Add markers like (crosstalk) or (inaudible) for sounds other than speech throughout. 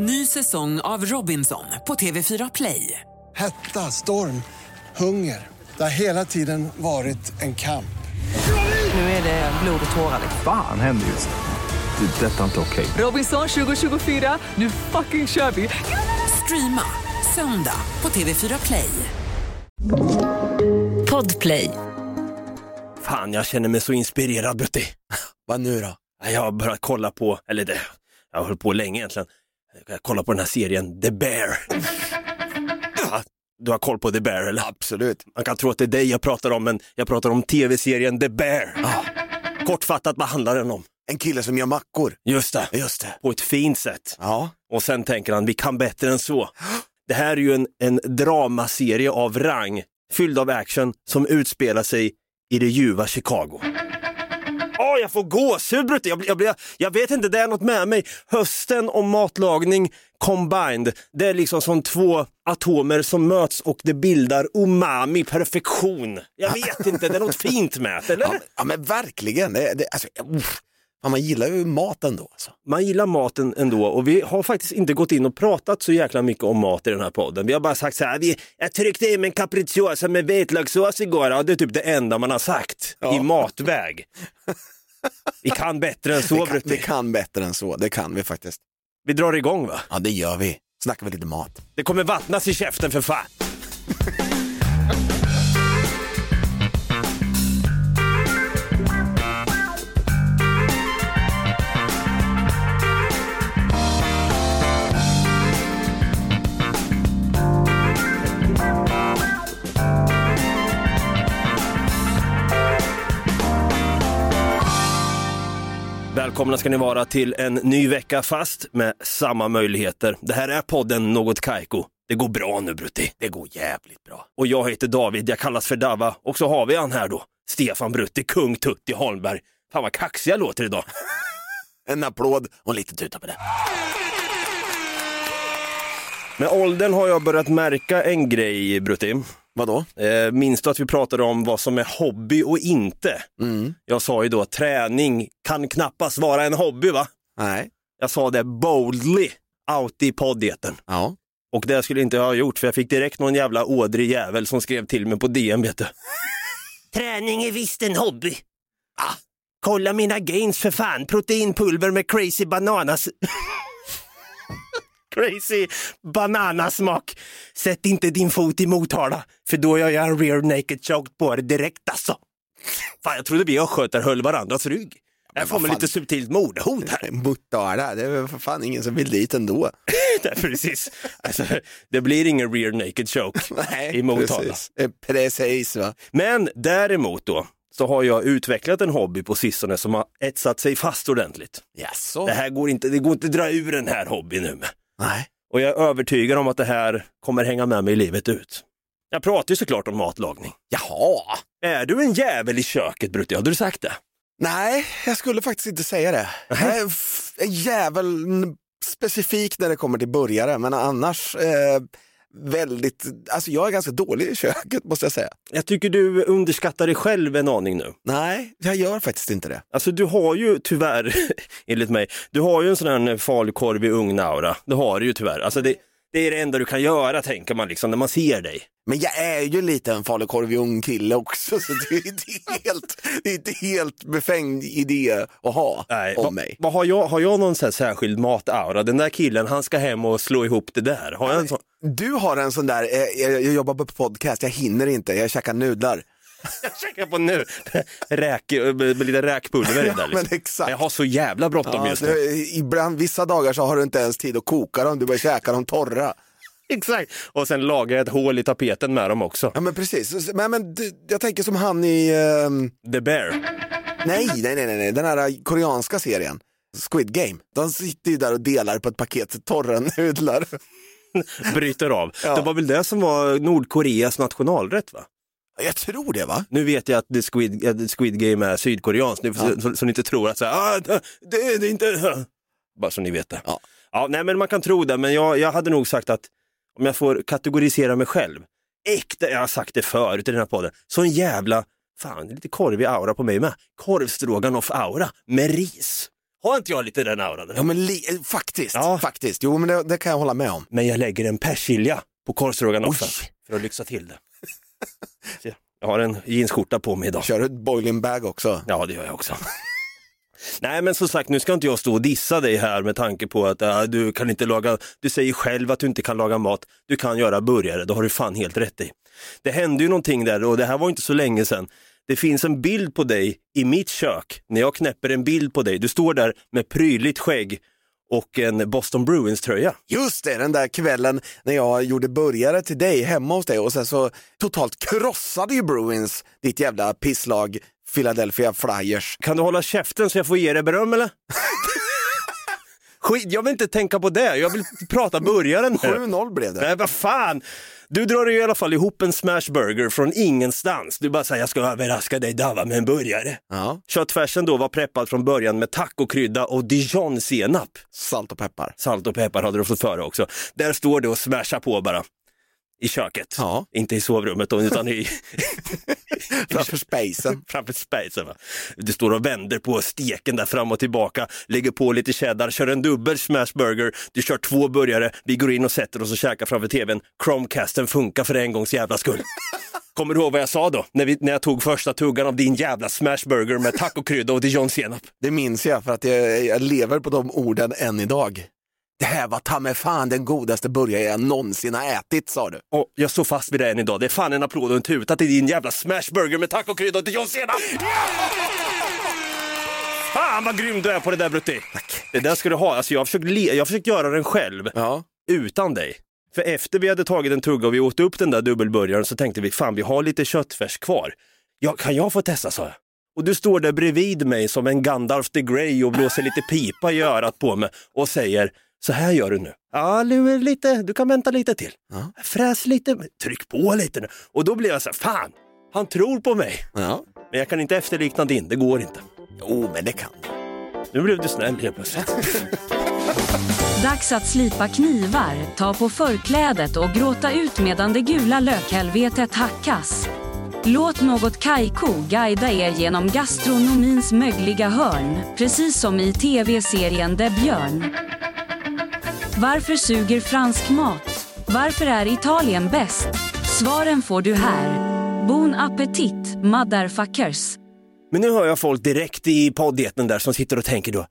Ny säsong av Robinson på TV4 Play. Hetta, storm, hunger. Det har hela tiden varit en kamp. Nu är det blod och tårar. Fan händer just nu. Det. är Detta är inte okej. Robinson 2024, nu fucking kör vi! Streama söndag på TV4 Play. Podplay. Fan, jag känner mig så inspirerad Brutti. (laughs) Vad nu då? Jag har börjat kolla på, eller det, jag har hållit på länge egentligen. Jag kollar på den här serien The Bear. Ja, Du har koll på The Bear eller? Absolut. Man kan tro att det är dig jag pratar om, men jag pratar om tv-serien The Bear. Kortfattat, vad handlar den om? En kille som gör mackor. Just det, Just det. på ett fint sätt. Ja. Och sen tänker han, vi kan bättre än så. Det här är ju en, en dramaserie av rang, fylld av action, som utspelar sig i det ljuva Chicago. Åh, jag får gåshud Brutte. Jag, jag, jag vet inte, det är något med mig. Hösten och matlagning combined, det är liksom som två atomer som möts och det bildar umami, perfektion. Jag vet inte, det är något fint med det, eller? Ja, men, ja, men verkligen. Det, det, alltså, uff. Man gillar ju mat ändå. Alltså. man gillar maten ändå och vi har faktiskt inte gått in och pratat så jäkla mycket om mat i den här podden. Vi har bara sagt så här, vi, jag tryckte i mig en capricciosa med vitlökssås igår och det är typ det enda man har sagt i matväg. (laughs) Vi kan bättre än så, (laughs) Vi kan, vi kan bättre än så, det kan vi faktiskt. Vi drar igång va? Ja, det gör vi. Snackar vi lite mat. Det kommer vattnas i käften för fan. (laughs) Välkomna ska ni vara till en ny vecka fast med samma möjligheter. Det här är podden Något Kaiko. Det går bra nu Brutti. Det går jävligt bra. Och jag heter David, jag kallas för Dava. Och så har vi han här då, Stefan Brutti, kung Tutti Holmberg. Fan vad kaxig jag låter idag. (laughs) En applåd och lite tuta på det. Med åldern har jag börjat märka en grej Brutti. Vadå? Eh, minns du att vi pratade om vad som är hobby och inte? Mm. Jag sa ju då att träning kan knappast vara en hobby va? Nej. Jag sa det boldly out i poddeten. Ja. Och det skulle jag inte ha gjort för jag fick direkt någon jävla ådrig jävel som skrev till mig på DM vet du. (laughs) Träning är visst en hobby. Ah, kolla mina gains för fan, proteinpulver med crazy bananas. (laughs) crazy bananasmak. Sätt inte din fot i Motala för då gör jag en rear naked choke på det direkt alltså. Fan jag trodde vi östgötar höll varandras rygg. Här får fan. lite subtilt mordhot här. Motala, det är väl för fan ingen som vill dit ändå. (laughs) Nej, precis. Alltså, det blir ingen rear naked choke (laughs) i Motala. precis. Precis va. Men däremot då, så har jag utvecklat en hobby på sistone som har etsat sig fast ordentligt. Jaså? Det här går inte, det går inte att dra ur den här hobbyn nu. med. Nej. Och jag är övertygad om att det här kommer hänga med mig livet ut. Jag pratar ju såklart om matlagning. Jaha. Är du en jävel i köket Brutti? Hade du sagt det? Nej, jag skulle faktiskt inte säga det. Jag är en jävel specifik när det kommer till burgare, men annars eh, väldigt, alltså jag är ganska dålig i köket måste jag säga. Jag tycker du underskattar dig själv en aning nu. Nej, jag gör faktiskt inte det. Alltså du har ju tyvärr, (laughs) enligt mig, du har ju en sån här falukorv i ugn-aura. Det har du ju tyvärr. Alltså det, det är det enda du kan göra tänker man liksom när man ser dig. Men jag är ju lite en falukorv i ung kille också, så det är inte helt, det är inte helt befängd idé att ha om vad, mig. vad har, jag, har jag någon sån här särskild mataura? Den där killen, han ska hem och slå ihop det där. Har jag en sån? Du har en sån där, eh, jag, jag jobbar på podcast, jag hinner inte, jag käkar nudlar. (laughs) Jag checkar på nu. (laughs) Räk, med lite räkpulver i Ja, där. Liksom. exakt. Jag har så jävla bråttom Ja, just nu. ibland, vissa dagar så har du inte ens tid att koka dem, du bara käkar dem torra. (laughs) Exakt. Och sen lagar jag ett hål i tapeten med dem också. Ja men precis, men, men jag tänker som han i, ehm, The Bear. nej, nej, nej, nej, nej, den här koreanska serien, Squid Game. De sitter ju där och delar på ett paket torra nudlar. Bryter av. Ja. Det var väl det som var Nordkoreas nationalrätt va? Jag tror det va? Nu vet jag att The Squid, att The Squid Game är sydkoreanskt, nu, så, så, så ni inte tror att så här, ah, det, det är inte. (laughs) Bara så ni vet det. Ja. Ja, nej, men man kan tro det, men jag, jag hade nog sagt att om jag får kategorisera mig själv, äkta, jag har sagt det förut i den här podden, sån jävla, fan lite korvig aura på mig med, korvstroganoff-aura med ris Har inte jag lite den auran? Ja men li- eh, faktiskt, Ja. faktiskt. Jo men det, det kan jag hålla med om. Men jag lägger en persilja på korvstroganoffen för att lyxa till det. Jag har en jeansskjorta på mig idag. Kör du ett boiling bag också? Ja, det gör jag också. (laughs) Nej, men som sagt, nu ska inte jag stå och dissa dig här med tanke på att äh, du kan inte laga, du säger själv att du inte kan laga mat, du kan göra burgare, det har du fan helt rätt i. Det hände ju någonting där och det här var inte så länge sedan. Det finns en bild på dig i mitt kök, när jag knäpper en bild på dig, du står där med prydligt skägg och en Boston Bruins tröja. Just det, den där kvällen när jag gjorde burgare till dig hemma hos dig och sen så totalt krossade ju Bruins ditt jävla pisslag Philadelphia Flyers. Kan du hålla käften så jag får ge dig beröm eller? (laughs) Skit, jag vill inte tänka på det, jag vill prata burgaren (laughs) nu. 7-0 blev det. Nej, vad fan! Du drar ju i alla fall ihop en smashburger från ingenstans. Du bara säger jag ska överraska dig Dava med en burgare. Ja, Köttfärsen då var preppad från början med tacokrydda och dijonsenap. salt och peppar. Salt och peppar hade du fått före också. Där står det och smashar på bara. I köket. Ja. Inte i sovrummet då, utan i, (laughs) Framför spacen. (laughs) framför spacen. Va? Du står och vänder på steken där fram och tillbaka, lägger på lite cheddar, kör en dubbel smashburger, du kör två burgare, vi går in och sätter oss och käkar framför tvn. Chromecasten funkar för en gångs jävla skull. (laughs) Kommer du ihåg vad jag sa då? När, vi, när jag tog första tuggan av din jävla smashburger med tacokrydda och dijonsenap. Det minns jag för att jag, jag lever på de orden än idag. Det här var ta mig fan den godaste burgare jag någonsin har ätit, sa du. Och jag står fast vid det än idag. Det är fan en applåd och en tuta till din jävla smashburger med tacokrydda och dijonsenap. Fan vad grym du är på det där Brutti. Det där ska du ha. Alltså, jag har försökt, le- jag har försökt göra den själv. Ja. utan dig. För efter vi hade tagit en tugga och vi åt upp den där dubbelburgaren så tänkte vi, fan vi har lite köttfärs kvar. Ja, kan jag få testa, sa jag. Och du står där bredvid mig som en Gandalf the Grey och blåser lite pipa i örat på mig och säger, så här gör du nu. Ja, det lite, du kan vänta lite till. Ja. Fräs lite, tryck på lite nu. Och då blev jag så här, fan, han tror på mig. ja. Men jag kan inte efterlikna din, det går inte. Jo, men det kan Nu blev du snäll helt plötsligt. (laughs) Dags att slipa knivar, ta på förklädet och gråta ut medan det gula lökhelvetet hackas. Låt något kajko guida er genom gastronomins mögliga hörn, precis som i tv-serien Det Björn. Varför suger fransk mat? Varför är Italien bäst? Svaren får du här. Bon appetit, motherfuckers. Men nu hör jag folk direkt i poddjätten där som sitter och tänker då,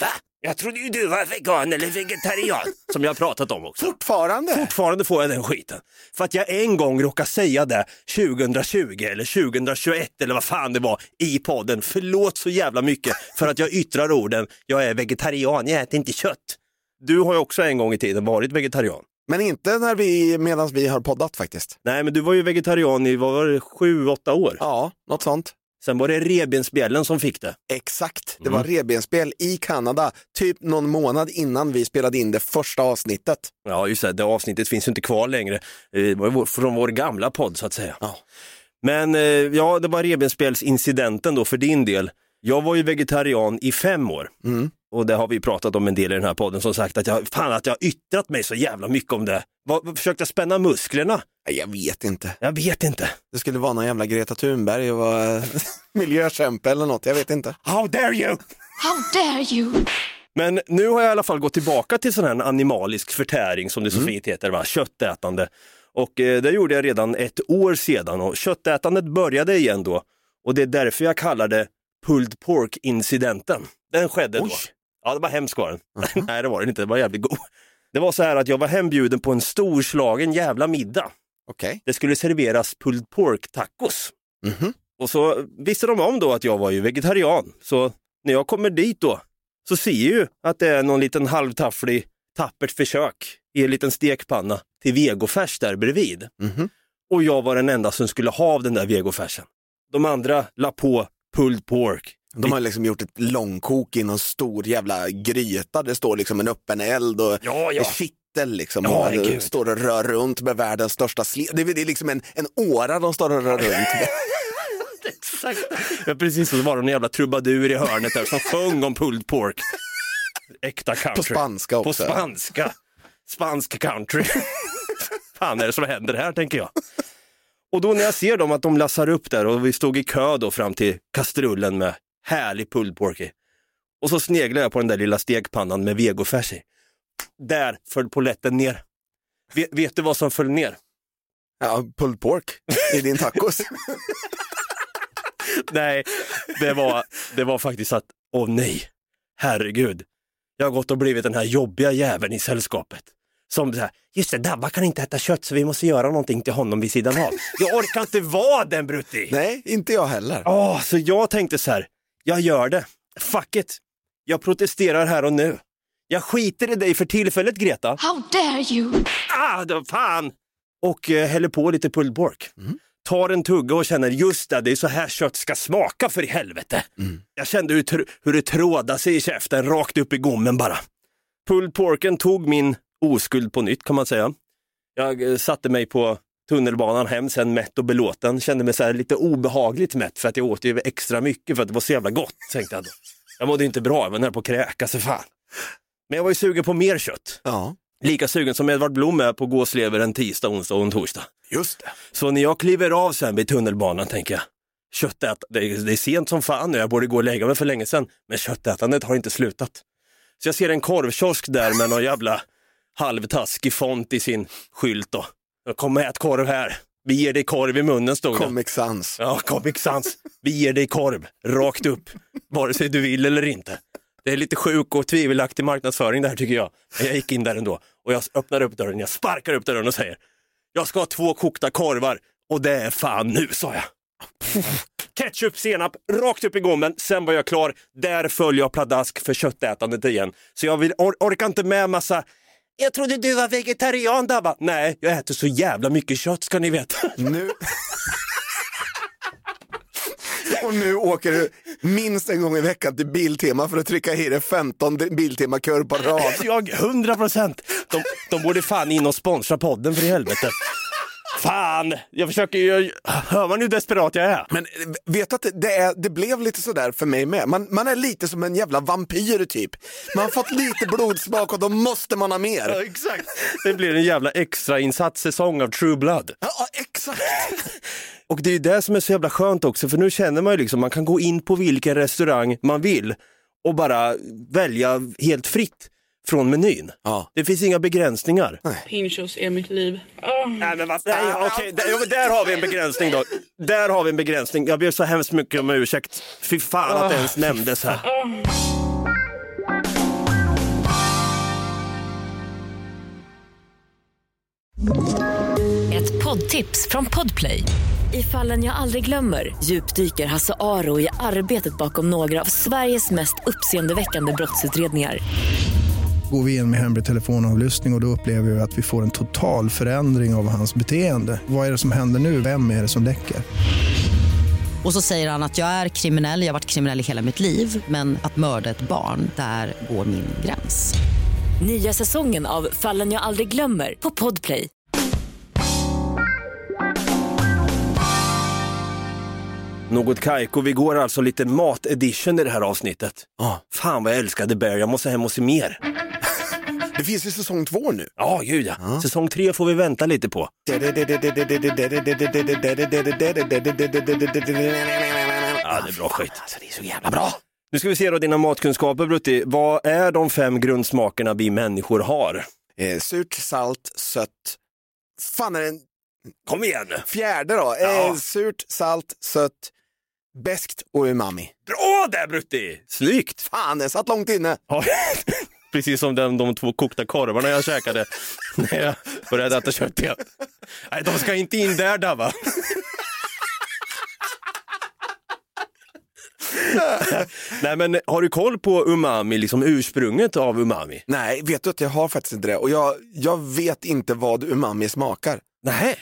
Va? Jag trodde ju du var vegan eller vegetarian. (laughs) Som jag har pratat om också. Fortfarande? Fortfarande får jag den skiten. För att jag en gång råkade säga det 2020 eller 2021 eller vad fan det var i podden. Förlåt så jävla mycket för att jag yttrar orden, jag är vegetarian, jag äter inte kött. Du har ju också en gång i tiden varit vegetarian. Men inte när vi, medan vi har poddat faktiskt. Nej, men du var ju vegetarian i, vad var det, sju, åtta år. Ja, något sånt. Sen var det revbensspjällen som fick det. Exakt, det var revbensspel i Kanada, typ någon månad innan vi spelade in det första avsnittet. Ja, just det, det avsnittet finns ju inte kvar längre. Eh, Det var från vår gamla podd så att säga. Ja. Men eh, ja, det var revbensspelsincidenten då för din del. Jag var ju vegetarian i fem år. Mm. Och det har vi pratat om en del i den här podden som sagt att jag, fan att jag har yttrat mig så jävla mycket om det. Vad, försökte jag spänna musklerna? Jag vet inte. Jag vet inte. Det skulle vara någon jävla Greta Thunberg och vara (laughs) miljökämpe eller något, jag vet inte. How dare you! How dare you! Men nu har jag i alla fall gått tillbaka till sån här animalisk förtäring som det så fint heter, va? köttätande. Och eh, det gjorde jag redan ett år sedan och köttätandet började igen då. Och det är därför jag kallar det pulled pork-incidenten. Den skedde då. Oj. Ja, det var hemskt var den. (laughs) Nej, det var den inte, det var jävligt god. (laughs) Det var så här att jag var hembjuden på en storslagen jävla middag. Okej. Det skulle serveras pulled pork-tacos. Mhm. Och så visste de om då att jag var ju vegetarian. Så när jag kommer dit då så ser jag ju att det är någon liten halvtafflig tappert försök i en liten stekpanna till vegofärs där bredvid. Mhm. Och jag var den enda som skulle ha av den där vegofärsen. De andra la på pulled pork. De har liksom gjort ett långkok i någon stor jävla gryta. Det står liksom en öppen eld och Ja, ja. Kittel liksom. Ja, och herregud. står och rör runt med världens största sle... Det är det är liksom en, en åra de står och rör runt med. (laughs) Exakt. Ja, precis, så var det en jävla trubadur i hörnet där som sjöng om pulled pork. Äkta country. På spanska På också. spanska. Spansk country. fan är det som händer här tänker jag. Och då när jag ser dem att de lassar upp där och vi stod i kö då fram till kastrullen med härlig pulled pork i. Och så sneglade jag på den där lilla stekpannan med vegofärs i. Där föll poletten ner. Vet, vet du vad som föll ner? Ja, pulled pork i din tacos. (laughs) Nej, det var, det var faktiskt att, åh nej, herregud. Jag har gått och blivit den här jobbiga jäveln i sällskapet. Som så här, just det, Dabba kan inte äta kött så vi måste göra någonting till honom vid sidan av. Jag orkar inte vara den Brutti! Nej, inte jag heller. Åh, så jag tänkte så här, jag gör det. Fuck it. Jag protesterar här och nu. Jag skiter i dig för tillfället Greta. How dare you! Ah, då, fan! Och eh, häller på lite pulled pork. Tar en tugga och känner just det, det är så här kött ska smaka för i helvete. Jag kände hur, hur det trådade sig i käften rakt upp i gommen bara. Pulled porken tog min oskuld på nytt kan man säga. Jag eh, satte mig på tunnelbanan hem sen mätt och belåten. Kände mig så här lite obehagligt mätt för att jag åt ju extra mycket för att det var så jävla gott. Tänkte jag då. Jag mådde inte bra, jag var nära på att kräkas för fan. Men jag var ju sugen på mer kött. Ja, Lika sugen som Edvard Blom är på gåslever en tisdag, onsdag och en torsdag. just det. Så när jag kliver av sen vid tunnelbanan tänker jag, köttätandet, det, är- det är sent som fan nu, jag borde gå och lägga mig för länge sedan, men köttätandet har inte slutat. Så jag ser en korvkiosk där med någon jävla halvtaskig font i sin skylt då. Kom och ät korv här, vi ger dig korv i munnen stod det. Comic Sans. Ja, Comic Sans. Vi ger dig korv, rakt upp, vare sig du vill eller inte. Det är lite sjuk och tvivelaktig marknadsföring där tycker jag. Men jag gick in där ändå och jag öppnar upp dörren, jag sparkar upp dörren och säger Jag ska ha två kokta korvar och det är fan nu, sa jag. Ketchup, senap, rakt upp i gommen, sen var jag klar. Där föll jag pladask för köttätandet igen. Så jag vill, or orkar inte med massa jag trodde du var vegetarian Dabba. Nej, jag äter så jävla mycket kött ska ni veta. Nu... (laughs) Och nu åker du minst en gång i veckan till Biltema för att trycka i dig 15 Biltema-kör på rad. (laughs) Jag, 100 procent. De, de borde fan in och sponsra podden för i helvete. Fan, jag försöker ju, hör man hur desperat jag är? Men eh, vet att det, är, det blev lite sådär för mig med. Man, man är lite som en jävla vampyr typ. Man har fått lite blodsmak och då måste man ha mer. exakt. Det blir en jävla extrainsatt säsong av True Blood. Ja, exakt. (laughs) Och det är ju det som är så jävla skönt också, för nu känner man ju liksom, man kan gå in på vilken restaurang man vill och bara välja helt fritt från menyn. Ja. Det finns inga begränsningar. Pinchos är mitt liv. Nej, men vad, nej, okej, där, men där har vi en begränsning då. Där har vi en begränsning. Jag ber så hemskt mycket om ursäkt. Fy fan att det ens nämndes här. Ett poddtips från Podplay. I fallen jag aldrig glömmer djupdyker Hasse Aro i arbetet bakom några av Sveriges mest uppseendeväckande brottsutredningar. Går vi in med hemlig telefonavlyssning och, och då upplever vi att vi får en total förändring av hans beteende. Vad är det som händer nu? Vem är det som läcker? Och så säger han att jag är kriminell, jag har varit kriminell i hela mitt liv men att mörda ett barn, där går min gräns. Nya säsongen av Fallen jag aldrig glömmer på Podplay. Något Kaiko, vi går alltså lite mat-edition i det här avsnittet. Ja. Fan vad jag älskade Bear, jag måste hem och se mer. Det finns ju säsong två nu. Ja, gud ja. Säsong tre får vi vänta lite på. Ja, det är bra skit. Alltså, det är så jävla bra. Nu ska vi se då dina matkunskaper Brutti. Vad är de fem grundsmakerna vi människor har? Eh, surt, salt, sött. Fan är det en Kom igen nu! fjärde då? Ja. Eh, surt, salt, sött, beskt och umami. Bra där Brutti! Snyggt! Fan, det satt långt inne. Ja, (laughs) Precis som den, de två kokta korvarna jag käkade när jag började äta kött igen. Nej, de ska inte in där Dabba. Nej men har du koll på umami, liksom ursprunget av umami? Nej, vet du att jag har faktiskt inte det och jag, jag vet inte vad umami smakar. Nej.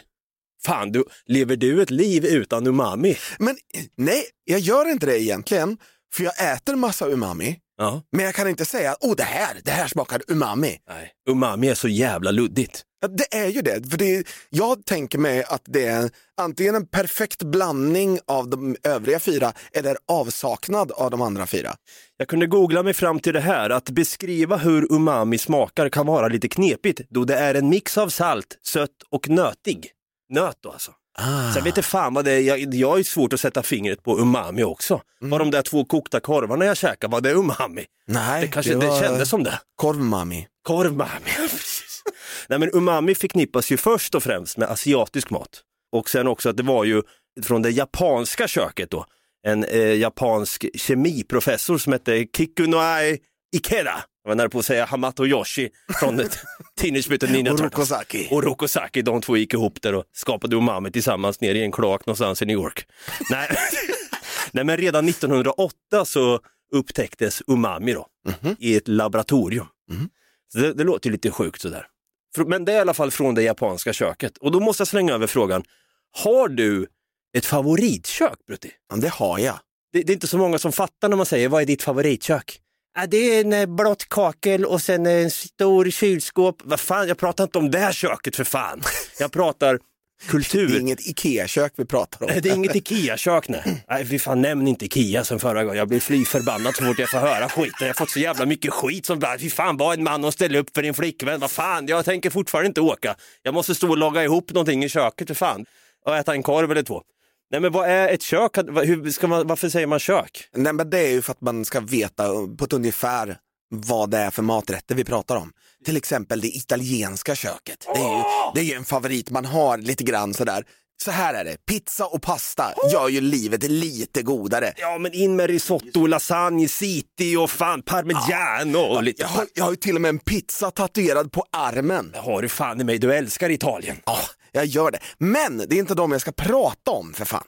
Fan, du, lever du ett liv utan umami? Men nej, jag gör inte det egentligen. För jag äter massa umami, Ja. men jag kan inte säga att oh, det här, det här smakar umami. Nej, umami är så jävla luddigt. Ja, Det är ju det. För det jag tänker mig att det är antingen en perfekt blandning av de övriga fyra eller avsaknad av de andra fyra. Jag kunde googla mig fram till det här, att beskriva hur umami smakar kan vara lite knepigt då det är en mix av salt, sött och nötig. Nöt då alltså. Ah. Jag vet inte fan vad det är, jag, jag ju svårt att sätta fingret på umami också. Var de där två kokta korvarna jag käkade, var det umami? Nej, Det kanske var det kändes som det. Korvmami. Korvmami, (laughs) precis. Nej men umami förknippas ju först och främst med asiatisk mat. Och sen också att det var ju från det japanska köket då, en eh, japansk kemiprofessor som hette Kikunoai Ikeda. Jag var nära på att säga Hamato Yoshi från (laughs) Teenage Mutant Ninja Och Turtles. Rokosaki. Och Rokosaki, de två gick ihop där och skapade umami tillsammans ner i en kloak någonstans i New York. Nej. (laughs) Nej men redan 1908 så upptäcktes umami då, i ett laboratorium. Så det, det låter lite sjukt sådär. Men det är i alla fall från det japanska köket. Och då måste jag slänga över frågan, har du ett favoritkök Brutti? Ja, det har jag. Det, det är inte så många som fattar när man säger, vad är ditt favoritkök? Ja, det är en eh, blått kakel och sen en stor kylskåp. Vad fan, jag pratar inte om det här köket för fan. (laughs) Jag pratar kultur. Det är inget Ikea-kök vi pratar om. Det är inget (laughs) Ikea-kök nej. Nej, fy fan nämn inte Ikea som förra gången. Jag blir fly förbannad så fort jag får höra skiten. Jag har fått så jävla mycket skit som bara, fy fan var en man och ställa upp för din flickvän. Vad fan, jag tänker fortfarande inte åka. Jag måste stå och laga ihop någonting i köket för fan. Och äta en korv eller två. Nej men vad är ett kök? Hur ska man, varför säger man kök? Nej, men det är ju för att man ska veta på ett ungefär vad det är för maträtter vi pratar om. Till exempel det italienska köket. Det är ju, det är ju en favorit man har lite grann sådär. Så här är det, pizza och pasta gör ju livet lite godare. Ja men in med risotto, lasagne, city och fan parmigiano och lite... Jag har, jag har ju till och med en pizza tatuerad på armen. Det har du fan i mig, du älskar Italien. Ja, jag gör det. Men det är inte de jag ska prata om för fan.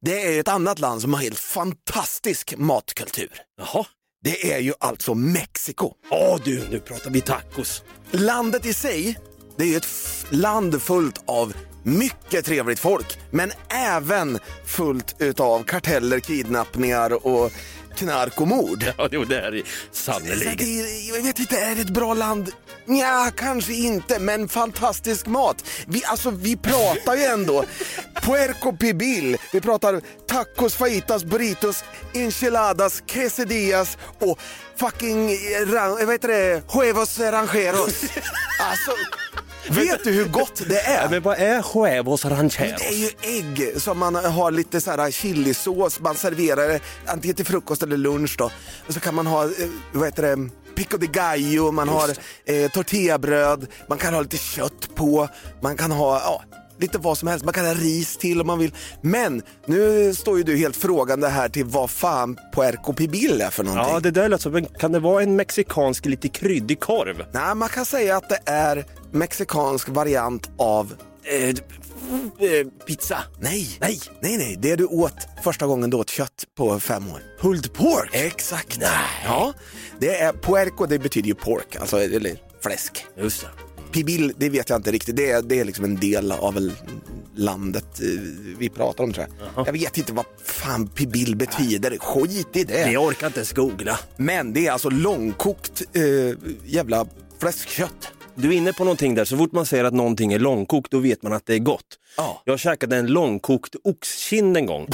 Det är ett annat land som har helt fantastisk matkultur. Jaha. Det är ju alltså Mexiko. Åh du, nu pratar vi tacos. Landet i sig, det är ju ett land fullt av mycket trevligt folk, men även fullt utav karteller, kidnappningar och knark och mord. Ja, jo, det är det sannerligen. jag vet inte, är det ett bra land? Ja, kanske inte, men fantastisk mat. Vi, alltså, vi pratar ju ändå puerco pibil, vi pratar tacos, fajitas, burritos, enchiladas, quesadillas och fucking, vad heter det, huevos rancheros. Alltså, (laughs) vet du hur gott det är? Ja, men vad är huevos Men rancheros? Det är ju ägg som man har lite så här chilisås, man serverar det antingen till frukost eller lunch då. Och så kan man ha, eh, vad heter det, pico de gallo, man har eh, tortillabröd, man kan ha lite kött på, man kan ha, ja, lite vad som helst, man kan ha ris till om man vill. Men nu står ju du helt frågande här till vad fan puerco pibil är för någonting. Ja, det där lät som, kan det vara en mexikansk lite kryddig korv? Nej, man kan säga att det är mexikansk variant av Eh, eh, pizza? Nej, nej, nej, nej, det du åt första gången du åt kött på fem år. Pulled pork? Exakt. Ja, det är puerco, det betyder ju pork, alltså eller fläsk. Just det. Pibil, det vet jag inte riktigt, det är, det är liksom en del av landet eh, vi pratar om tror jag. Jag vet inte vad fan pibil betyder, skit i det. Jag orkar inte ens googla. Men det är alltså långkokt eh, jävla fläskkött. Du är inne på någonting där, så fort man säger att någonting är långkokt, då vet man att det är gott. Ja. Jag käkade en långkokt oxkind en gång.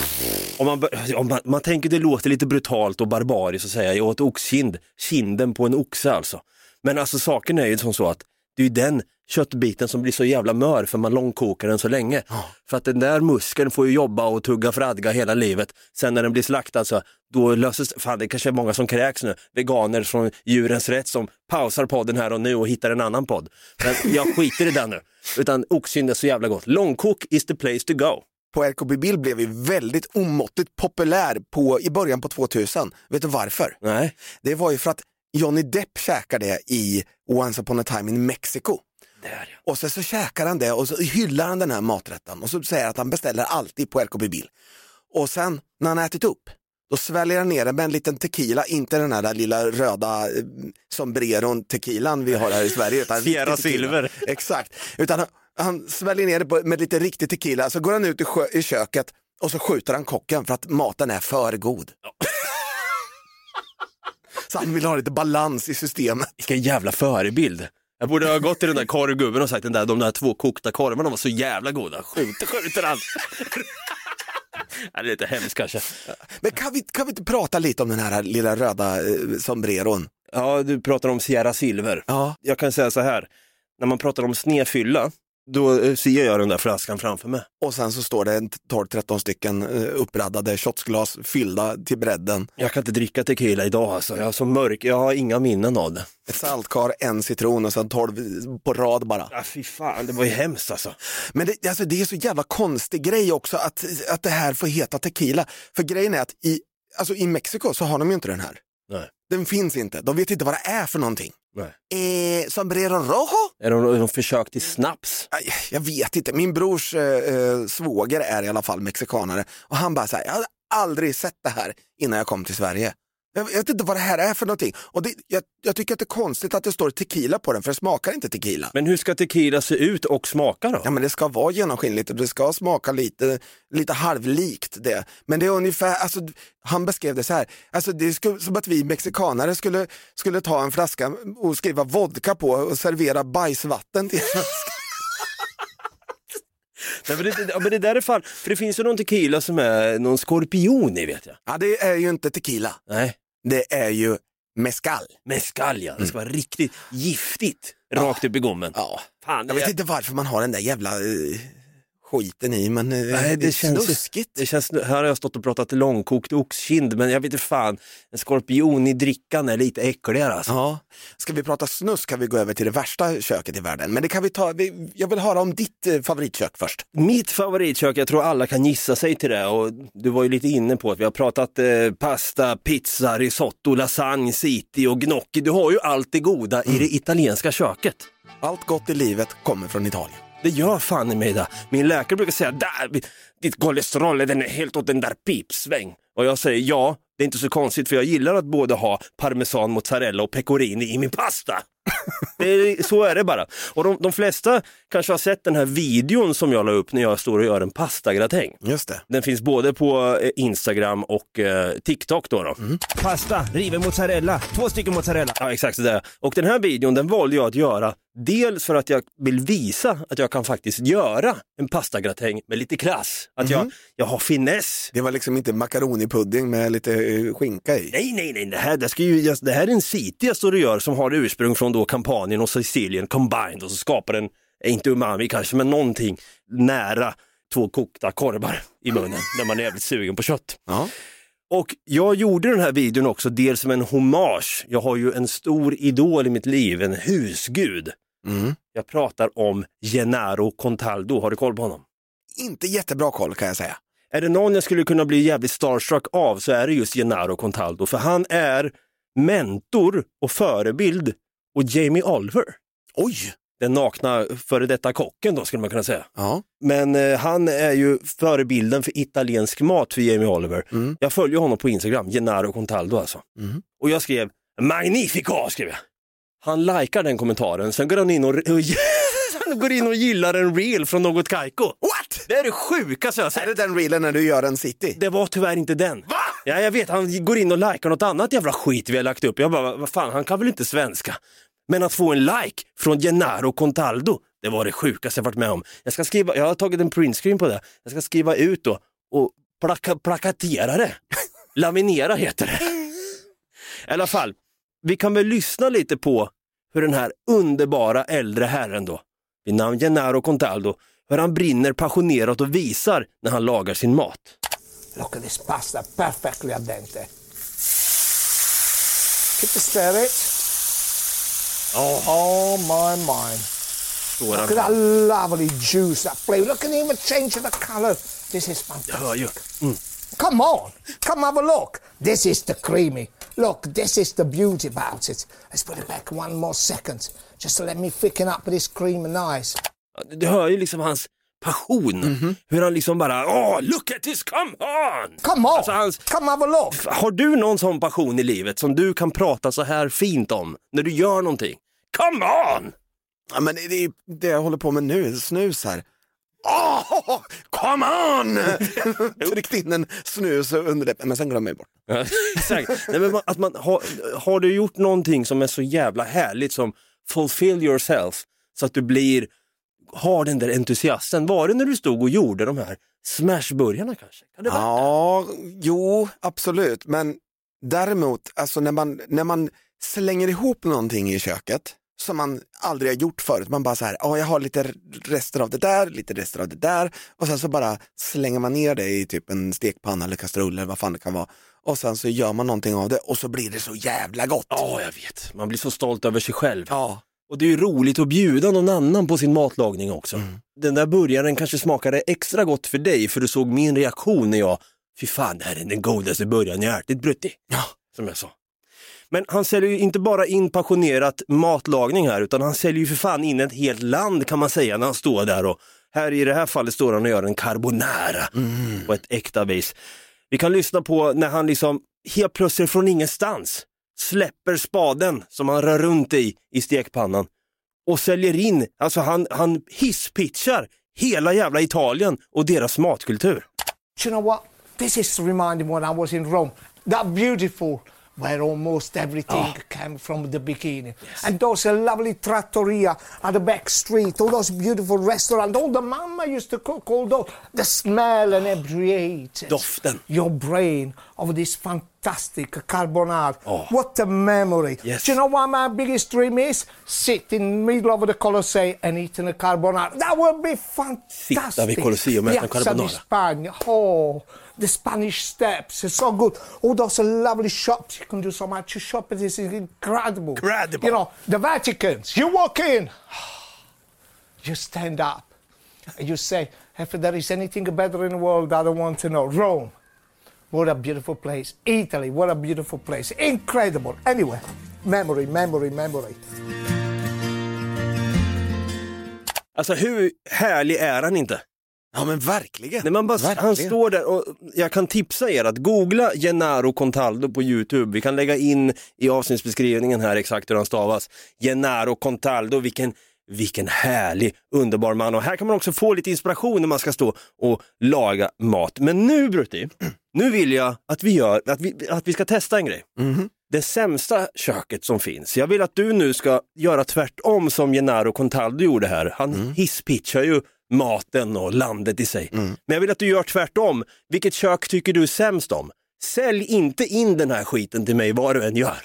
Och man, om man, man tänker det låter lite brutalt och barbariskt att säga jag åt oxkind, kinden på en oxe alltså. Men alltså saken är ju som så att det är ju den köttbiten som blir så jävla mör för man långkokar den så länge. För att den där muskeln får ju jobba och tugga fradga hela livet. Sen när den blir slaktad så då löses, fan det kanske är många som kräks nu, veganer från Djurens Rätt som pausar podden här och nu och hittar en annan podd. Men jag skiter i den nu. Utan oxkind är så jävla gott. Långkok is the place to go. Puerco pibil blev ju väldigt omåttligt populär på, i början på 2000. Vet du varför? Nej. Det var ju för att Johnny Depp käkade det i Once upon a time in Mexico. Ja. Och sen så käkar han det och så hyllar han den här maträtten och så säger han att han beställer alltid puerco pibil. Och sen när han ätit upp, då sväljer han ner det med en liten tequila, inte den här där lilla röda eh, sombreron tequilan vi har här i Sverige. Utan Sierra. Silver. Exakt, utan han, han sväljer ner det på, med lite riktig tequila, så går han ut i, sjö, i köket och så skjuter han kocken för att maten är för god. Så han vill ha lite balans i systemet. Vilken jävla förebild. Jag borde ha gått till den där korvgubben och sagt den där, de där två kokta korvarna var så jävla goda. Skjuter, skjuter han. Det är lite hemskt kanske. Men kan vi, kan vi inte prata lite om den här lilla röda eh, sombreron? Ja, du pratar om Sierra Silver. Ja. Jag kan säga så här, när man pratar om snefylla, Då eh, ser jag den där flaskan framför mig. Och sen så står det en 12-13 stycken eh, uppraddade shotsglas fyllda till bredden. Jag kan inte dricka tequila idag alltså. Jag är så mörk, jag har inga minnen av det. Ett saltkar, en citron och sen 12 på rad bara. Ja, fy fan, det var ju hemskt alltså. Men det, alltså, det är så jävla konstig grej också att, att det här får heta tequila. För grejen är att i, alltså, i Mexiko så har de ju inte den här. Nej. Den finns inte, de vet inte vad det är för någonting. Eh, sombrero rojo? Är det någon försök till snaps? Aj, Jag vet inte, min brors eh, eh, svåger är i alla fall mexikanare och han bara så här, jag hade aldrig sett det här innan jag kom till Sverige. Jag vet inte vad det här är för någonting. Och det, jag, jag tycker att det är konstigt att det står tequila på den för det smakar inte tequila. Men hur ska tequila se ut och smaka då? Ja men det ska vara genomskinligt och det ska smaka lite, lite halvlikt det. Men det är ungefär, alltså, han beskrev det så här, alltså, det är som att vi mexikanare skulle, skulle ta en flaska och skriva vodka på och servera bajsvatten till (laughs) Nej, men, det, men det där är fan, för det finns ju någon tequila som är någon skorpion i vet jag. Ja det är ju inte tequila, Nej, det är ju mezcal. mezcal ja. Det ska vara riktigt giftigt rakt upp i gommen. Ja. Fan, Jag vet inte varför man har den där jävla eh, skiten i men eh, Nej, det är känns, snuskigt. det känns, här har jag stått och pratat långkokt oxkind, men jag vet inte fan, en skorpion i drickan är lite äckligare alltså. Ja. Ska vi prata snusk kan vi gå över till det värsta köket i världen. Men det kan vi ta, vi, jag vill höra om ditt eh, favoritkök först. Mitt favoritkök, jag tror alla kan gissa sig till det och du var ju lite inne på att vi har pratat eh, pasta, pizza, risotto, lasagne, city och gnocchi. Du har ju allt det goda i det italienska köket. Allt gott i livet kommer från Italien. Det gör fan i mig det. Min läkare brukar säga, där, ditt kolesterol den är helt åt den där pipsväng. Och jag säger ja, det är inte så konstigt för jag gillar att både ha parmesan, mozzarella och pecorino i min pasta. (laughs) Det är, så är det bara. Och de, de flesta kanske har sett den här videon som jag la upp när jag står och gör en pastagratäng. Just det. Den finns både på eh, Instagram och eh, TikTok då. då. Pasta, riven mozzarella, två stycken mozzarella. Ja exakt sådär. Och den här videon den valde jag att göra dels för att jag vill visa att jag kan faktiskt göra en pastagratäng med lite klass. Att jag, jag har finess. Det var liksom inte makaronipudding med lite eh, skinka i. Nej, nej, nej, det här, det, ska ju, det här är en står och gör som har ursprung från då Kampanien och Sicilien combined och så skapar den, eh, inte umami kanske, men någonting nära två kokta korvar i munnen när man är jävligt sugen på kött. Ja. Och jag gjorde den här videon också dels som en hommage. Jag har ju en stor idol i mitt liv, en husgud. Mm. Jag pratar om Gennaro Contaldo, har du koll på honom? Inte jättebra koll kan jag säga. Är det någon jag skulle kunna bli jävligt starstruck av så är det just Gennaro Contaldo, för han är mentor och förebild och Jamie Oliver. Oj! Den nakna före detta kocken då skulle man kunna säga. Ja. Men eh, han är ju förebilden för italiensk mat för Jamie Oliver. Mm. Jag följer honom på Instagram, Gennaro Contaldo alltså. Mm. Och jag skrev Magnifico skrev jag. Han likar den kommentaren, sen går han in och, han går in och gillar en reel från något Kaiko. What? Det är det sjukaste jag har Är sett. det den reelen när du gör en city? Det var tyvärr inte den. Va? Ja, jag vet, han går in och likar något annat jävla skit vi har lagt upp. Jag bara, vad fan, han kan väl inte svenska? Men att få en like från Gennaro Contaldo, det var det sjukaste jag varit med om. Jag ska skriva, jag har tagit en printscreen på det. Jag ska skriva ut då och plaka, plakatera det. (laughs) Laminera heter det. I alla fall, vi kan väl lyssna lite på hur den här underbara äldre herren då, vid namn Gennaro Contaldo, hur han brinner passionerat och visar när han lagar sin mat. Look at this pasta, perfectly al dente. Keep the stir it. Oh, my, my. Står Look at that lovely juice, that flavour. Look at even change the colour. This is fantastic. Jag hör ju. Come on, come have a look. This is the creamy. Look, this is the beauty about it. Let's put it back one more second, just to let me thicken up this cream and ice. Du hör ju liksom hans passion. Hur han liksom bara, åh, look at this, come on! Come on, Alltså hans, come have a look. har du någon sån passion i livet som du kan prata så här fint om när du gör någonting? Come on! Ja, men det är det jag håller på med nu, snus här. Oh, come on! (laughs) Tryckt in en snus under det, men sen glömmer jag bort. Exakt. Nej, men att man, har, har du gjort någonting som är så jävla härligt som fulfill yourself så att du blir, har den där entusiasten. Var det när du stod och gjorde de här smashburgarna kanske? Kan det? Ja, jo, absolut. Men däremot, alltså när man, när man slänger ihop någonting i köket som man aldrig har gjort förut. Man bara så här, ja jag har lite rester av det där, lite rester av det där och sen så bara slänger man ner det i typ en stekpanna eller kastrull eller vad fan det kan vara. Och sen så gör man någonting av det och så blir det så jävla gott. Ja, jag vet. Man blir så stolt över sig själv. Ja. Och det är ju roligt att bjuda någon annan på sin matlagning också. Den där burgaren kanske smakade extra gott för dig för du såg min reaktion när jag, fy fan det här är den godaste burgaren jag ätit, Brutti. Ja. Som jag sa. Men han säljer ju inte bara in passionerat matlagning här utan han säljer ju för fan in ett helt land kan man säga när han står där och här i det här fallet står han och gör en carbonara på ett äkta vis. Vi kan lyssna på när han liksom helt plötsligt från ingenstans släpper spaden som han rör runt i, i stekpannan och säljer in, alltså han, han hisspitchar hela jävla Italien och deras matkultur. Do you know what? This is reminding when I was in Rome. That beautiful, where almost everything came from the beginning. And those uh, lovely trattoria at the back street, all those beautiful restaurants, all the mama used to cook, all those, the smell and inebriated Doften. your brain of this fantastic carbonara. Oh. What a memory. Yes. Do you know what my biggest dream is? Sit in the middle of the Colosseum and eating a carbonara. That would be fantastic. Sitta vid Colosseum och äta en carbonara. Oh, the Spanish steps. It's so good. All those lovely shops. You can do so much shopping. This is incredible. Incredible. You know, the Vatican. You walk in. You stand up. And you say, if there is anything better in the world, I don't want to know. Rome. What a beautiful place. Italy. What a beautiful place. Incredible. Anyway, memory, memory, memory. Alltså hur härlig är han inte? Ja men verkligen. Nej, man bara, han Verkligen. står där och jag kan tipsa er att googla Gennaro Contaldo på Youtube. Vi kan lägga in i avsnittsbeskrivningen här exakt hur han stavas. Gennaro Contaldo, vilken, vilken härlig, underbar man. Och här kan man också få lite inspiration när man ska stå och laga mat. Men nu Brutti, nu vill jag att vi, gör, att vi, att vi ska testa en grej. Det sämsta köket som finns. Jag vill att du nu ska göra tvärtom som Gennaro Contaldo gjorde här. Han hisspitchar ju maten och landet i sig. Men jag vill att du gör tvärtom. Vilket kök tycker du sämst om? Sälj inte in den här skiten till mig vad du än gör.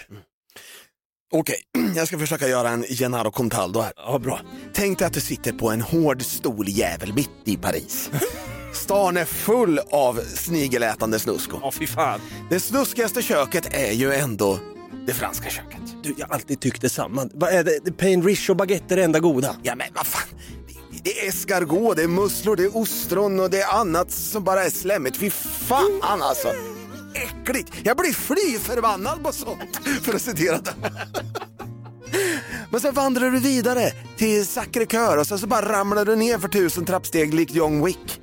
Okej, (clears throat) jag ska försöka göra en Gennaro Contaldo här. Ja, bra. Tänk dig att du sitter på en hård stoljävel mitt i Paris. (laughs) Stan är full av snigelätande snusko. Ja, fy fan. Det snuskigaste köket är ju ändå det franska köket. Du, jag har alltid tyckt detsamma. Vad är det? pain rich och baguette är det enda goda. Ja men vad fan, det, det är escargot, det är musslor, det är ostron och det är annat som bara är slemmigt. Fy fan alltså! Äckligt! Jag blir fly förbannad på sånt, för att citera det. Men sen vandrar du vidare till Sacré Coeur och sen så bara ramlar du ner för tusen trappsteg likt John Wick.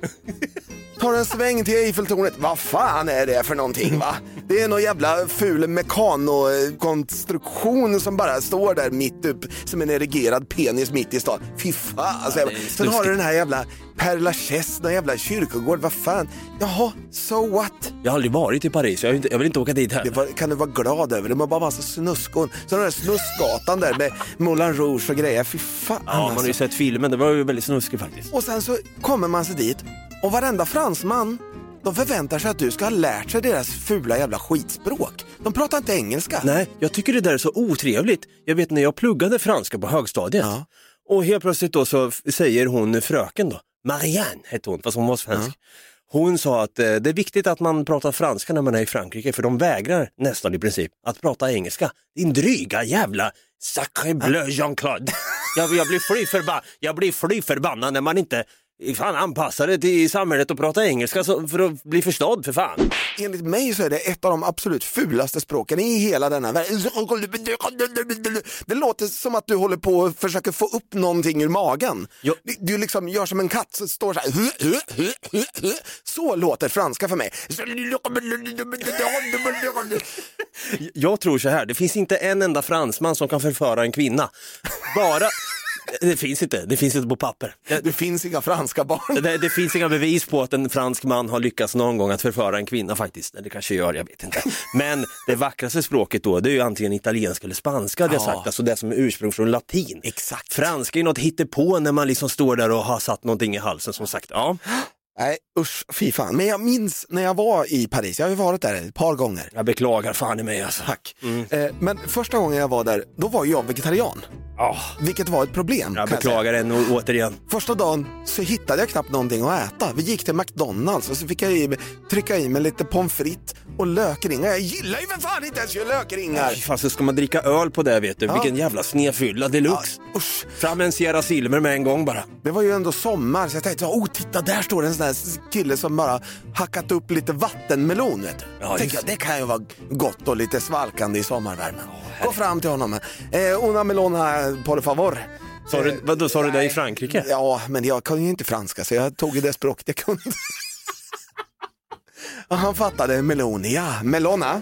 Tar en sväng till Eiffeltornet. Vad fan är det för någonting va? Det är någon jävla ful mekanokonstruktion som bara står där mitt upp som en erigerad penis mitt i stan. Fy fan. Alltså, är sen har du den här jävla Père Lachaise, någon jävla kyrkogård. Vad fan? Jaha, so what? Jag har aldrig varit i Paris, jag, har inte, jag vill inte åka dit Det heller. var, kan du vara glad över. Det var bara massa snuskon. Så den där snuskgatan där med Moulin Rouge och grejer. Fy fan Ja, man har ju alltså. sett filmen, det var ju väldigt snuskigt faktiskt. Och sen så kommer man sig dit och varenda fransman de förväntar sig att du ska ha lärt sig deras fula jävla skitspråk. De pratar inte engelska. Nej, jag tycker det där är så otrevligt. Jag vet när jag pluggade franska på högstadiet Ja. och helt plötsligt då så säger hon fröken då, Marianne hette hon, fast hon var svensk. Hon sa att eh, det är viktigt att man pratar franska när man är i Frankrike för de vägrar nästan i princip att prata engelska. Din dryga jävla sacré bleu Jean-Claude. (laughs) Jag, jag, blir fly jag blir fly förbannad när man inte fan, anpassar det till samhället och pratar engelska så, för att bli förstådd för fan. Enligt mig så är det ett av de absolut fulaste språken i hela denna världen. Det låter som att du håller på och försöker få upp någonting ur magen. Jo. Du, liksom gör som en katt som står så här. Så låter franska för mig. Jag tror så här, det finns inte en enda fransman som kan förföra en kvinna. Bara, det finns inte, det finns inte på papper. Det, Det finns inga franska barn. det, det finns inga bevis på att en fransk man har lyckats någon gång att förföra en kvinna faktiskt. Det kanske gör, jag vet inte. Men det vackraste språket då, det är ju antingen italienska eller spanska hade jag Ja. sagt, alltså det som är ursprung från latin. Exakt. Franska är något hittepå när man liksom står där och har satt någonting i halsen som sagt. Ja, Nej usch, fy fan. Men jag minns när jag var i Paris, jag har ju varit där ett par gånger. jag beklagar fan i mig alltså. Tack. Eh, men första gången jag var där, då var jag vegetarian. Vilket var ett problem. Jag beklagar och återigen. Första dagen så hittade jag knappt någonting att äta. Vi gick till McDonalds och så fick jag i, trycka i mig lite pommes frites och lökringar. Jag gillar ju för fan inte ens lökringar. Fy fan, så ska man dricka öl på det vet du. Ja. Vilken jävla snedfylla deluxe. Usch. Fram med en Sierra Silver med en gång bara. Det var ju ändå sommar så jag tänkte, oh titta där står en sån här kille som bara hackat upp lite vattenmelon. Vet du. Ja, just jag, det kan ju vara gott och lite svalkande i sommarvärmen. Gå fram till honom. Eh, una melona por favor. Sa du, vadå, sa du det i Frankrike? Ja, men jag kan ju inte franska så jag tog det språket jag kunde. (laughs) Och han fattade melonia, melona.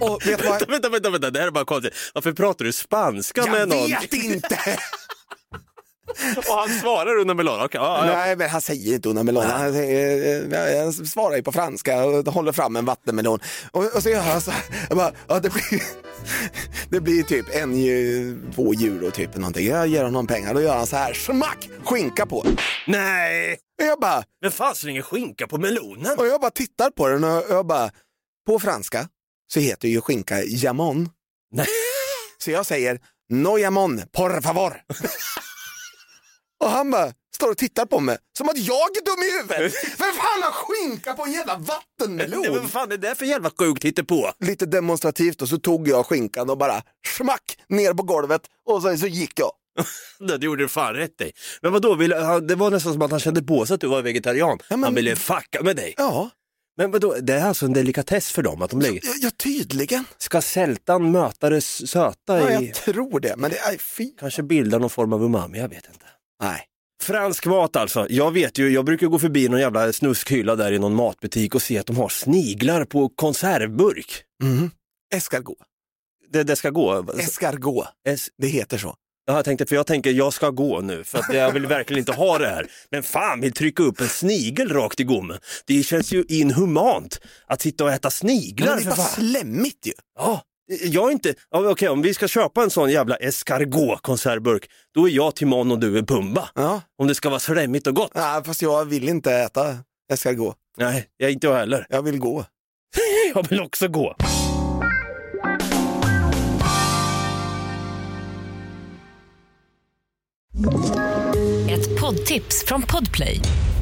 Och vet du vad? Vänta, vänta, vänta, vänta, det här är bara konstigt. Varför pratar du spanska med Jag någon? vet inte! (laughs) Och han svarar under melon. Okej, ja, ja. Nej, men han säger inte una melona. Han säger, eh, jag svarar ju på franska och håller fram en vattenmelon. Och, och så gör han så här. Jag bara, ja, det, blir, det blir typ en, två euro typ. Någonting. Jag ger honom pengar. Då gör han så här, smack, skinka på. Nej! Och jag bara, Men fan slänger skinka på melonen? och jag bara tittar på den och jag bara, på franska så heter ju skinka jamon. Nej. Så jag säger, no jamon, por favor. (laughs) och han bara står och tittar på mig som att jag är dum i huvudet. (laughs) Vem fan har skinka på en jävla vattenmelon? (laughs) vad fan är det för jävla sjukt hittepå? Lite demonstrativt och så tog jag skinkan och bara smack ner på golvet och sen så gick jag. (laughs) Det gjorde du fan rätt i. Men vadå, ville, han- det var nästan som att han kände på sig att du var vegetarian. Ja, men- Han ville fucka med dig. Ja, Men vadå, det är alltså en delikatess för dem att de lägger... ja, ja tydligen. Ska sältan möta det söta Ja, i... jag tror det, men det är fy. Kanske bilda någon form av umami, jag vet inte. Nej. Fransk mat alltså. Jag vet ju, jag brukar gå förbi någon jävla snuskhylla där i någon matbutik och se att de har sniglar på konservburk. Mm. Escargot. Det, det ska gå. Escargot, Es- det heter så. Ja, jag tänkte, för jag tänker jag ska gå nu för att jag vill verkligen inte ha det här. Men fan vill trycka upp en snigel rakt i gommen. Det känns ju inhumant att sitta och äta sniglar Men det är bara slemmigt ju. Ja, jag är inte, okej om vi ska köpa en sån jävla escargot konservburk, då är jag Timon och du är Pumba. Ja. Om det ska vara slemmigt och gott. ja, fast jag vill inte äta escargot. Nej, jag inte jag heller. Jag vill gå. (laughs) Jag vill också gå. Ett poddtips från Podplay.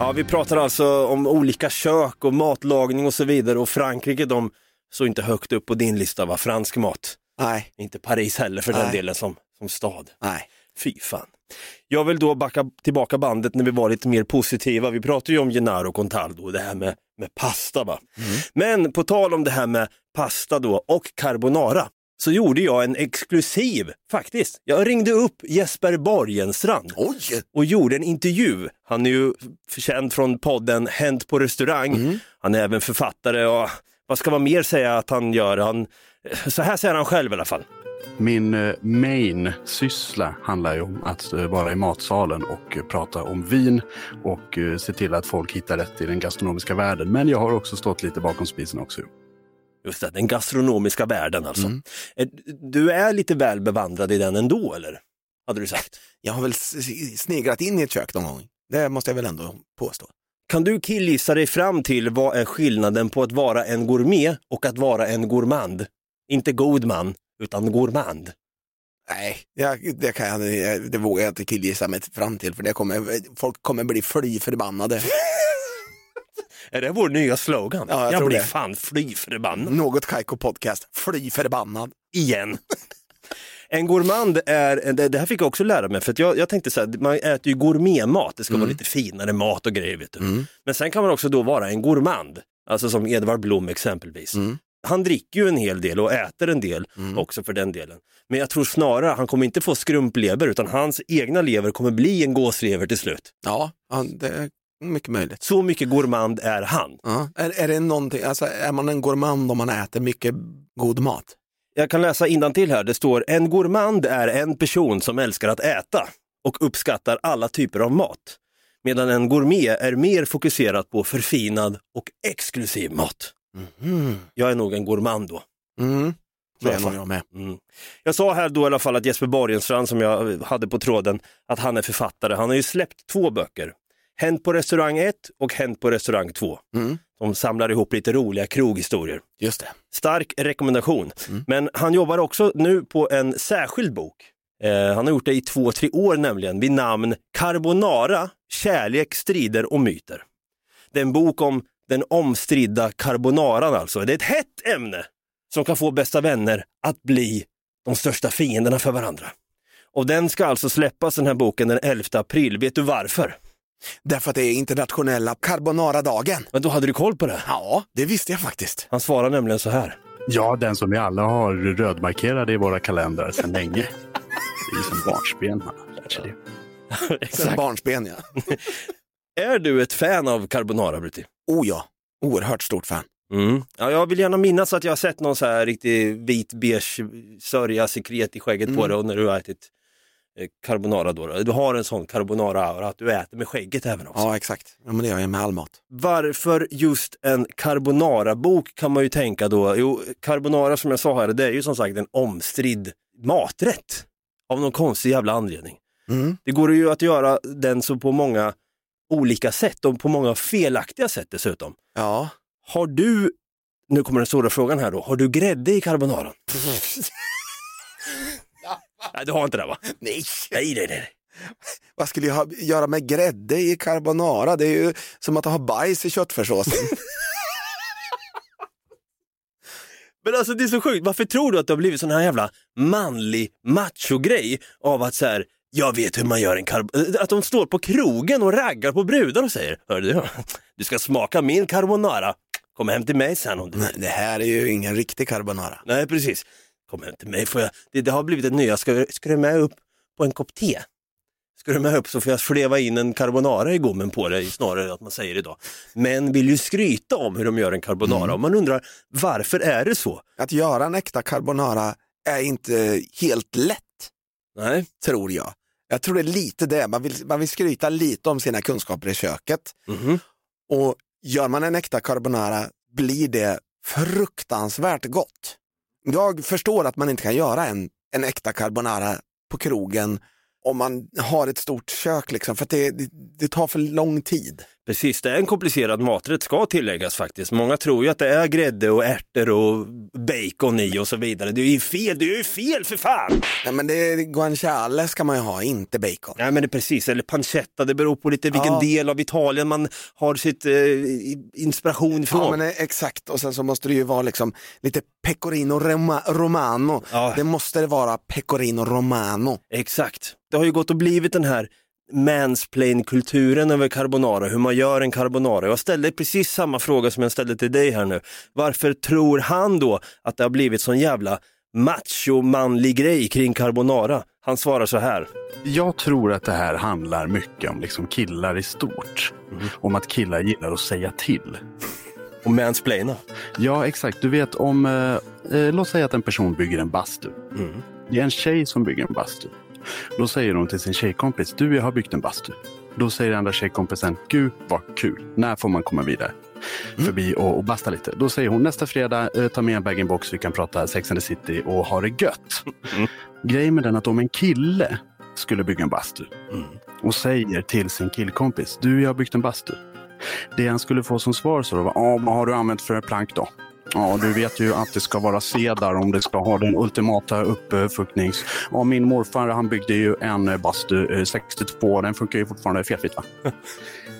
Ja, vi pratar alltså om olika kök och matlagning och så vidare och Frankrike de står inte högt upp på din lista va, fransk mat. Nej, Inte Paris heller för den Nej. delen som, som stad. nej. Fy fan. Jag vill då backa tillbaka bandet när vi var lite mer positiva. Vi pratade ju om Gennaro Contaldo och det här med, med pasta. Va? Men på tal om det här med pasta då och carbonara så gjorde jag en exklusiv, faktiskt. Jag ringde upp Jesper Borgenstrand Oj! och gjorde en intervju. Han är ju känd från podden Hänt på restaurang. Han är även författare och vad ska man mer säga att han gör? Han, så här säger han själv i alla fall. Min eh, main syssla handlar ju om att eh, vara i matsalen och eh, prata om vin och se till att folk hittar rätt i den gastronomiska världen. Men jag har också stått lite bakom spisen också. Just det, den gastronomiska världen alltså. Eh, Du är lite väl bevandrad i den ändå eller? Hade du sagt. Jag har väl sneglat in i ett kök någon gång. Det måste jag väl ändå påstå. Kan du killgissa dig fram till vad är skillnaden på att vara en gourmet och att vara en gourmand? Inte god man, utan gourmand. Nej, jag, det, kan jag, det vågar jag inte killgissa mig fram till för det kommer, folk kommer bli fly förbannade. Är det vår nya slogan? Ja, jag jag blir det. fan fly förbannad. Något Kaiko podcast, fly förbannad. igen. En gourmand är, det, här fick jag också lära mig, för att jag, jag tänkte så här, man äter ju gourmetmat, det ska vara lite finare mat och grejer. Vet du. Men sen kan man också då vara en gourmand, alltså som Edvard Blom exempelvis. Han dricker ju en hel del och äter en del också för den delen. Men jag tror snarare, han kommer inte få skrumplever utan hans egna lever kommer bli en gåslever till slut. Ja, det mycket möjligt. Så mycket gourmand är han. Ja. Är, är, det någonting, alltså, är man en gourmand om man äter mycket god mat? Jag kan läsa till här. Det står en gourmand är en person som älskar att äta och uppskattar alla typer av mat. Medan en gourmet är mer fokuserad på förfinad och exklusiv mat. Jag är nog en gourmand då. Mm. Så Det är nog jag med. Mm. Jag sa här då i alla fall att Jesper Borgenstrand som jag hade på tråden, att han är författare. Han har ju släppt två böcker. Hänt på restaurang 1 och Hänt på restaurang 2. Mm. De samlar ihop lite roliga kroghistorier. Just det. Stark rekommendation. Men han jobbar också nu på en särskild bok. Eh, han har gjort det i två, tre år nämligen, vid namn Carbonara, kärlek, strider och myter. Det är en bok om den omstridda carbonaran alltså. Det är ett hett ämne som kan få bästa vänner att bli de största fienderna för varandra. Och den ska alltså släppas den här boken den 11 april. Vet du varför? Därför att det är internationella carbonara-dagen. Men då hade du koll på det? Ja, det visste jag faktiskt. Han svarar nämligen så här. Ja, den som vi alla har rödmarkerade i våra kalendrar sedan länge. Det är som barnsben man har lärt sig det. Sen (laughs) barnsben ja. (laughs) Är du ett fan av carbonara, Brutti? Oh ja, oerhört stort fan. Mm. Ja, jag vill gärna minnas att jag har sett någon så här riktig vit beige sörja sekret i skägget på Mm. dig och när du har ätit carbonara då, då. Du har en sån carbonara att du äter med skägget även också. Ja, exakt. Ja, men det gör jag med all mat. Varför just en carbonara-bok kan man ju tänka då. Jo, carbonara som jag sa här, det är ju som sagt en omstridd maträtt. Av någon konstig jävla anledning. Mm. Det går ju att göra den så på många olika sätt och på många felaktiga sätt dessutom. Ja. Har du, nu kommer den stora frågan här då, har du grädde i carbonaran? (laughs) Nej, du har inte det va? Nej. Nej, nej, nej. Vad skulle jag ha, göra med grädde i carbonara? Det är ju som att ha bajs i köttfärssåsen. (laughs) Men alltså det är så sjukt, varför tror du att det har blivit sån här jävla manlig macho-grej av att så här, jag vet hur man gör en carbonara, att de står på krogen och raggar på brudar och säger, hör du, du ska smaka min carbonara, kom hem till mig sen om du Nej, det här är ju ingen riktig carbonara. Nej, precis. Kom hem till mig, får jag... det, det har blivit ett nya, ska, ska du med upp på en kopp te? Ska du med upp så får jag fleva in en carbonara i gommen på dig, snarare att man säger idag. Men vill ju skryta om hur de gör en carbonara och man undrar varför är det så? Att göra en äkta carbonara är inte helt lätt, Nej, tror jag. Jag tror det är lite det, man vill, man vill skryta lite om sina kunskaper i köket. Mhm. Och gör man en äkta carbonara blir det fruktansvärt gott. Jag förstår att man inte kan göra en, en äkta carbonara på krogen om man har ett stort kök, liksom, för att det, det, det tar för lång tid precis. Det är en komplicerad maträtt, ska tilläggas faktiskt. Många tror ju att det är grädde och ärtor och bacon i och så vidare. Det är ju fel, det är ju fel för fan! Nej, men det, guanciale ska man ju ha, inte bacon. Nej men det är precis, eller pancetta, det beror på lite vilken Ja. del av Italien man har sitt eh, inspiration ifrån. Ja, men eh, exakt, och sen så måste det ju vara liksom lite pecorino roma, romano. Ja. Det måste det vara pecorino romano. Exakt. Det har ju gått och blivit den här mansplain-kulturen över carbonara, hur man gör en carbonara. Jag ställde precis samma fråga som jag ställde till dig här nu. Varför tror han då att det har blivit sån jävla macho-manlig grej kring carbonara? Han svarar så här. Jag tror att det här handlar mycket om liksom killar i stort. Om att killar gillar att säga till. Och mansplaina. Ja, exakt. Du vet om, eh, eh, låt säga att en person bygger en bastu. Det är en tjej som bygger en bastu. Då säger hon till sin tjejkompis, du jag har byggt en bastu. Då säger den andra tjejkompisen, gud vad kul, när får man komma vidare? Förbi och, och basta lite. Då säger hon nästa fredag, eh, ta med en bag-in-box, vi kan prata Sex and the City och ha det gött. Grejen med den att om en kille skulle bygga en bastu och säger till sin killkompis, du jag har byggt en bastu. Det han skulle få som svar så då var, "Ja, vad har du använt för plank då? Ja, du vet ju att det ska vara cedar om det ska ha den ultimata uppfuktnings... Ja, min morfar han byggde ju en eh, bastu eh, 62, den funkar ju fortfarande felfritt va? (laughs)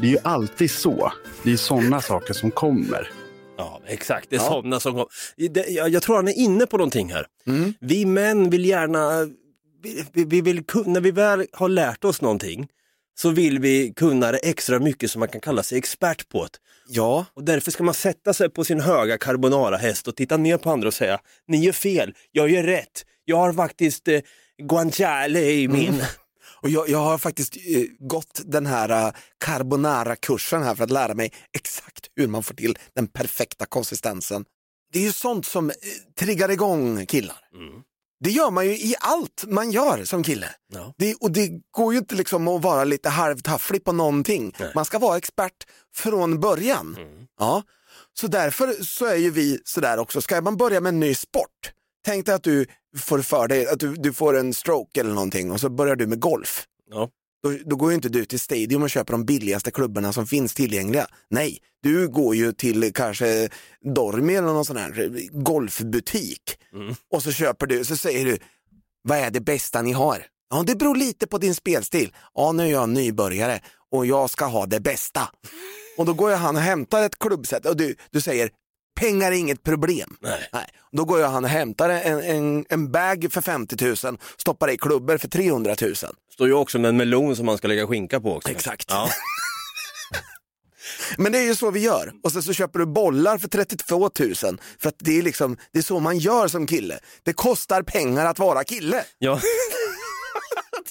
Det är ju alltid så. Det är sådana saker som kommer. Ja, exakt. Det är sådana som kom. Det- Jag, jag tror han är inne på någonting här. Vi män vill gärna, vi, vi, vi vill, när vi väl har lärt oss någonting så vill vi kunna det extra mycket som man kan kalla sig expert på det. Ja, Och därför ska man sätta sig på sin höga carbonara-häst och titta ner på andra och säga, ni gör fel, jag gör rätt, jag har faktiskt eh, guanciale i min. och jag, jag har faktiskt eh, gått den här uh, carbonara-kursen här för att lära mig exakt hur man får till den perfekta konsistensen. det är ju sånt som eh, triggar igång killar. Mm. Det gör man ju i allt man gör som kille. Ja. Det, och det går ju inte liksom att vara lite halvtafflig på någonting. Nej. Man ska vara expert från början. Mm. Ja. Så därför så är ju vi sådär också, ska man börja med en ny sport, tänk dig att du får för dig, att du, du får en stroke eller någonting och så börjar du med golf. Ja. Då, då går ju inte du till Stadium och köper de billigaste klubborna som finns tillgängliga. Nej, du går ju till kanske Dormi eller någon sån här golfbutik Mm. och så köper du, så säger du, vad är det bästa ni har? Ja, det beror lite på din spelstil. Ja, nu är jag nybörjare och jag ska ha det bästa. Och då går jag han och hämtar ett klubbset och du, du säger, pengar är inget problem. Nej. Då går jag han och hämtar en, en, en bag för 50 000, stoppar i klubbor för 300 000. Står ju också med en melon som man ska lägga skinka på också. Exakt. Ja. (laughs) Men det är ju så vi gör. Och sen så köper du bollar för 32 000 för att det är, liksom, det är så man gör som kille. Det kostar pengar att vara kille. Ja. (laughs)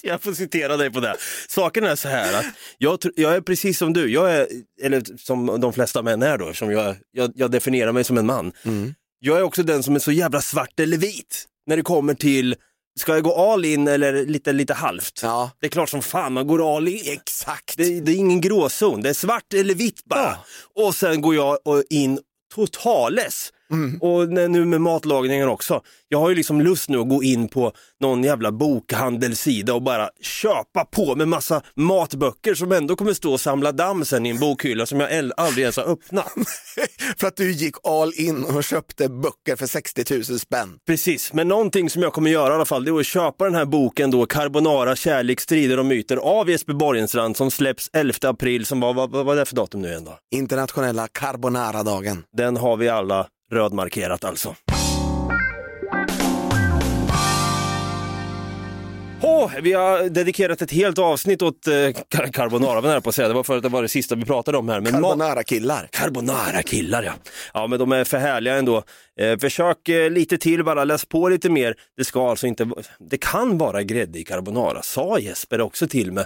(laughs) Jag får citera dig på det. Saken är så här att jag, jag är precis som du, jag är, eller som de flesta män är då, som jag, jag, jag definierar mig som en man. Jag är också den som är så jävla svart eller vit när det kommer till Ska jag gå all in eller lite, lite halvt? Ja. Det är klart som fan man går all in. Exakt. Det, det är ingen gråzon, det är svart eller vitt bara. Och sen går jag in totales. Och n- nu med matlagningen också. Jag har ju liksom lust nu att gå in på någon jävla bokhandelssida och bara köpa på med massa matböcker som ändå kommer stå och samla damm sen i en bokhylla som jag aldrig ens har öppnat. (laughs) för att du gick all in och köpte böcker för 60 000 spänn. Precis, men någonting som jag kommer göra i alla fall det är att köpa den här boken då, Carbonara, kärlek, strider och myter av Jesper Borgenstrand som släpps 11 april, som var, vad, vad var det för datum nu igen då? Internationella carbonara-dagen. Den har vi alla rödmarkerat alltså. Åh, vi har dedikerat ett helt avsnitt åt eh, car- carbonara, var jag på att säga. Det var för att det var det sista vi pratade om här. Men Carbonara-killar. Carbonara-killar ja. Ja men de är för härliga ändå. Eh, försök eh, lite till bara, läs på lite mer. Det ska alltså inte, det kan vara grädde i carbonara, sa Jesper också till mig.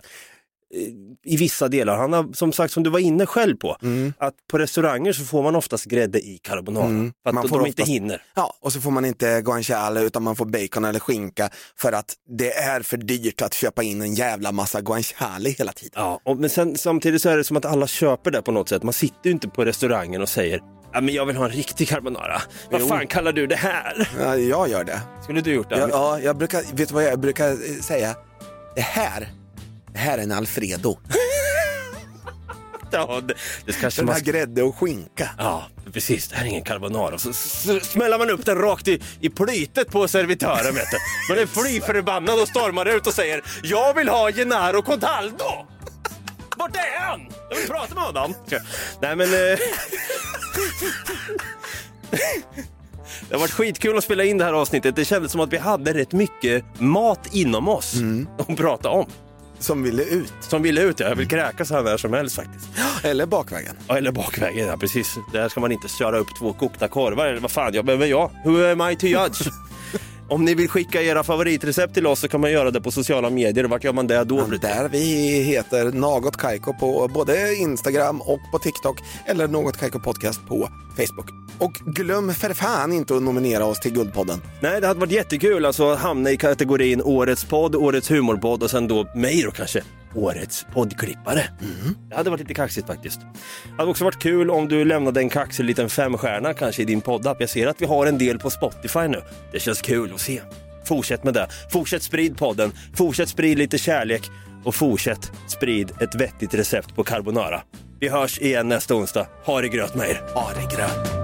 Eh, I vissa delar, han har som sagt som du var inne själv på, att på restauranger så får man oftast grädde i carbonara. För att Man de får inte oftast- hinner. Ja, och så får man inte guanciale utan man får bacon eller skinka för att det är för dyrt att köpa in en jävla massa guanciale hela tiden. Ja, och, men sen, samtidigt så är det som att alla köper det på något sätt. Man sitter ju inte på restaurangen och säger Ja, men jag vill ha en riktig carbonara. Vad Jo. fan kallar du det här? Ja, jag gör det. Skulle du gjort det? Ja, ja, jag brukar, vet du vad jag brukar eh, säga? Det här, det här är en Alfredo. (laughs) Ja, det, det kanske Den man här ska... grädde och skinka. Ja, precis. Det här är ingen carbonara. Så smäller man upp den rakt i, i plytet på servitören, vet du. Man är fly förbannad och stormar ut och säger Jag vill ha Gennaro Contaldo! Vart är han? Jag vill prata med honom. Nej, men... Eh... (laughs) Det har varit skitkul att spela in det här avsnittet. Det kändes som att vi hade rätt mycket mat inom oss att prata om. Som ville ut. Som ville ut, ja. Jag vill kräkas här när som helst faktiskt. (gasps) Eller bakvägen. Ja, eller bakvägen, ja precis. Där ska man inte köra upp två kokta korvar eller vad fan, jag behöver jag. Who am I to judge? (laughs) Om ni vill skicka era favoritrecept till oss så kan man göra det på sociala medier. Vart gör man det då? Brutte? Där vi heter Något Kaiko på både Instagram och på TikTok eller Något Kaiko Podcast på Facebook. Och glöm för fan inte att nominera oss till Guldpodden. Nej, det hade varit jättekul alltså att hamna i kategorin Årets podd, Årets humorpodd och sen då mig då kanske. Årets poddklippare. Det hade varit lite kaxigt faktiskt. Det hade också varit kul om du lämnade en kaxig liten femstjärna kanske i din poddapp. Jag ser att vi har en del på Spotify nu. Det känns kul att se. Fortsätt med det. Fortsätt sprid podden. Fortsätt sprid lite kärlek och fortsätt sprid ett vettigt recept på carbonara. Vi hörs igen nästa onsdag. Ha det gröt med er. Ja, det är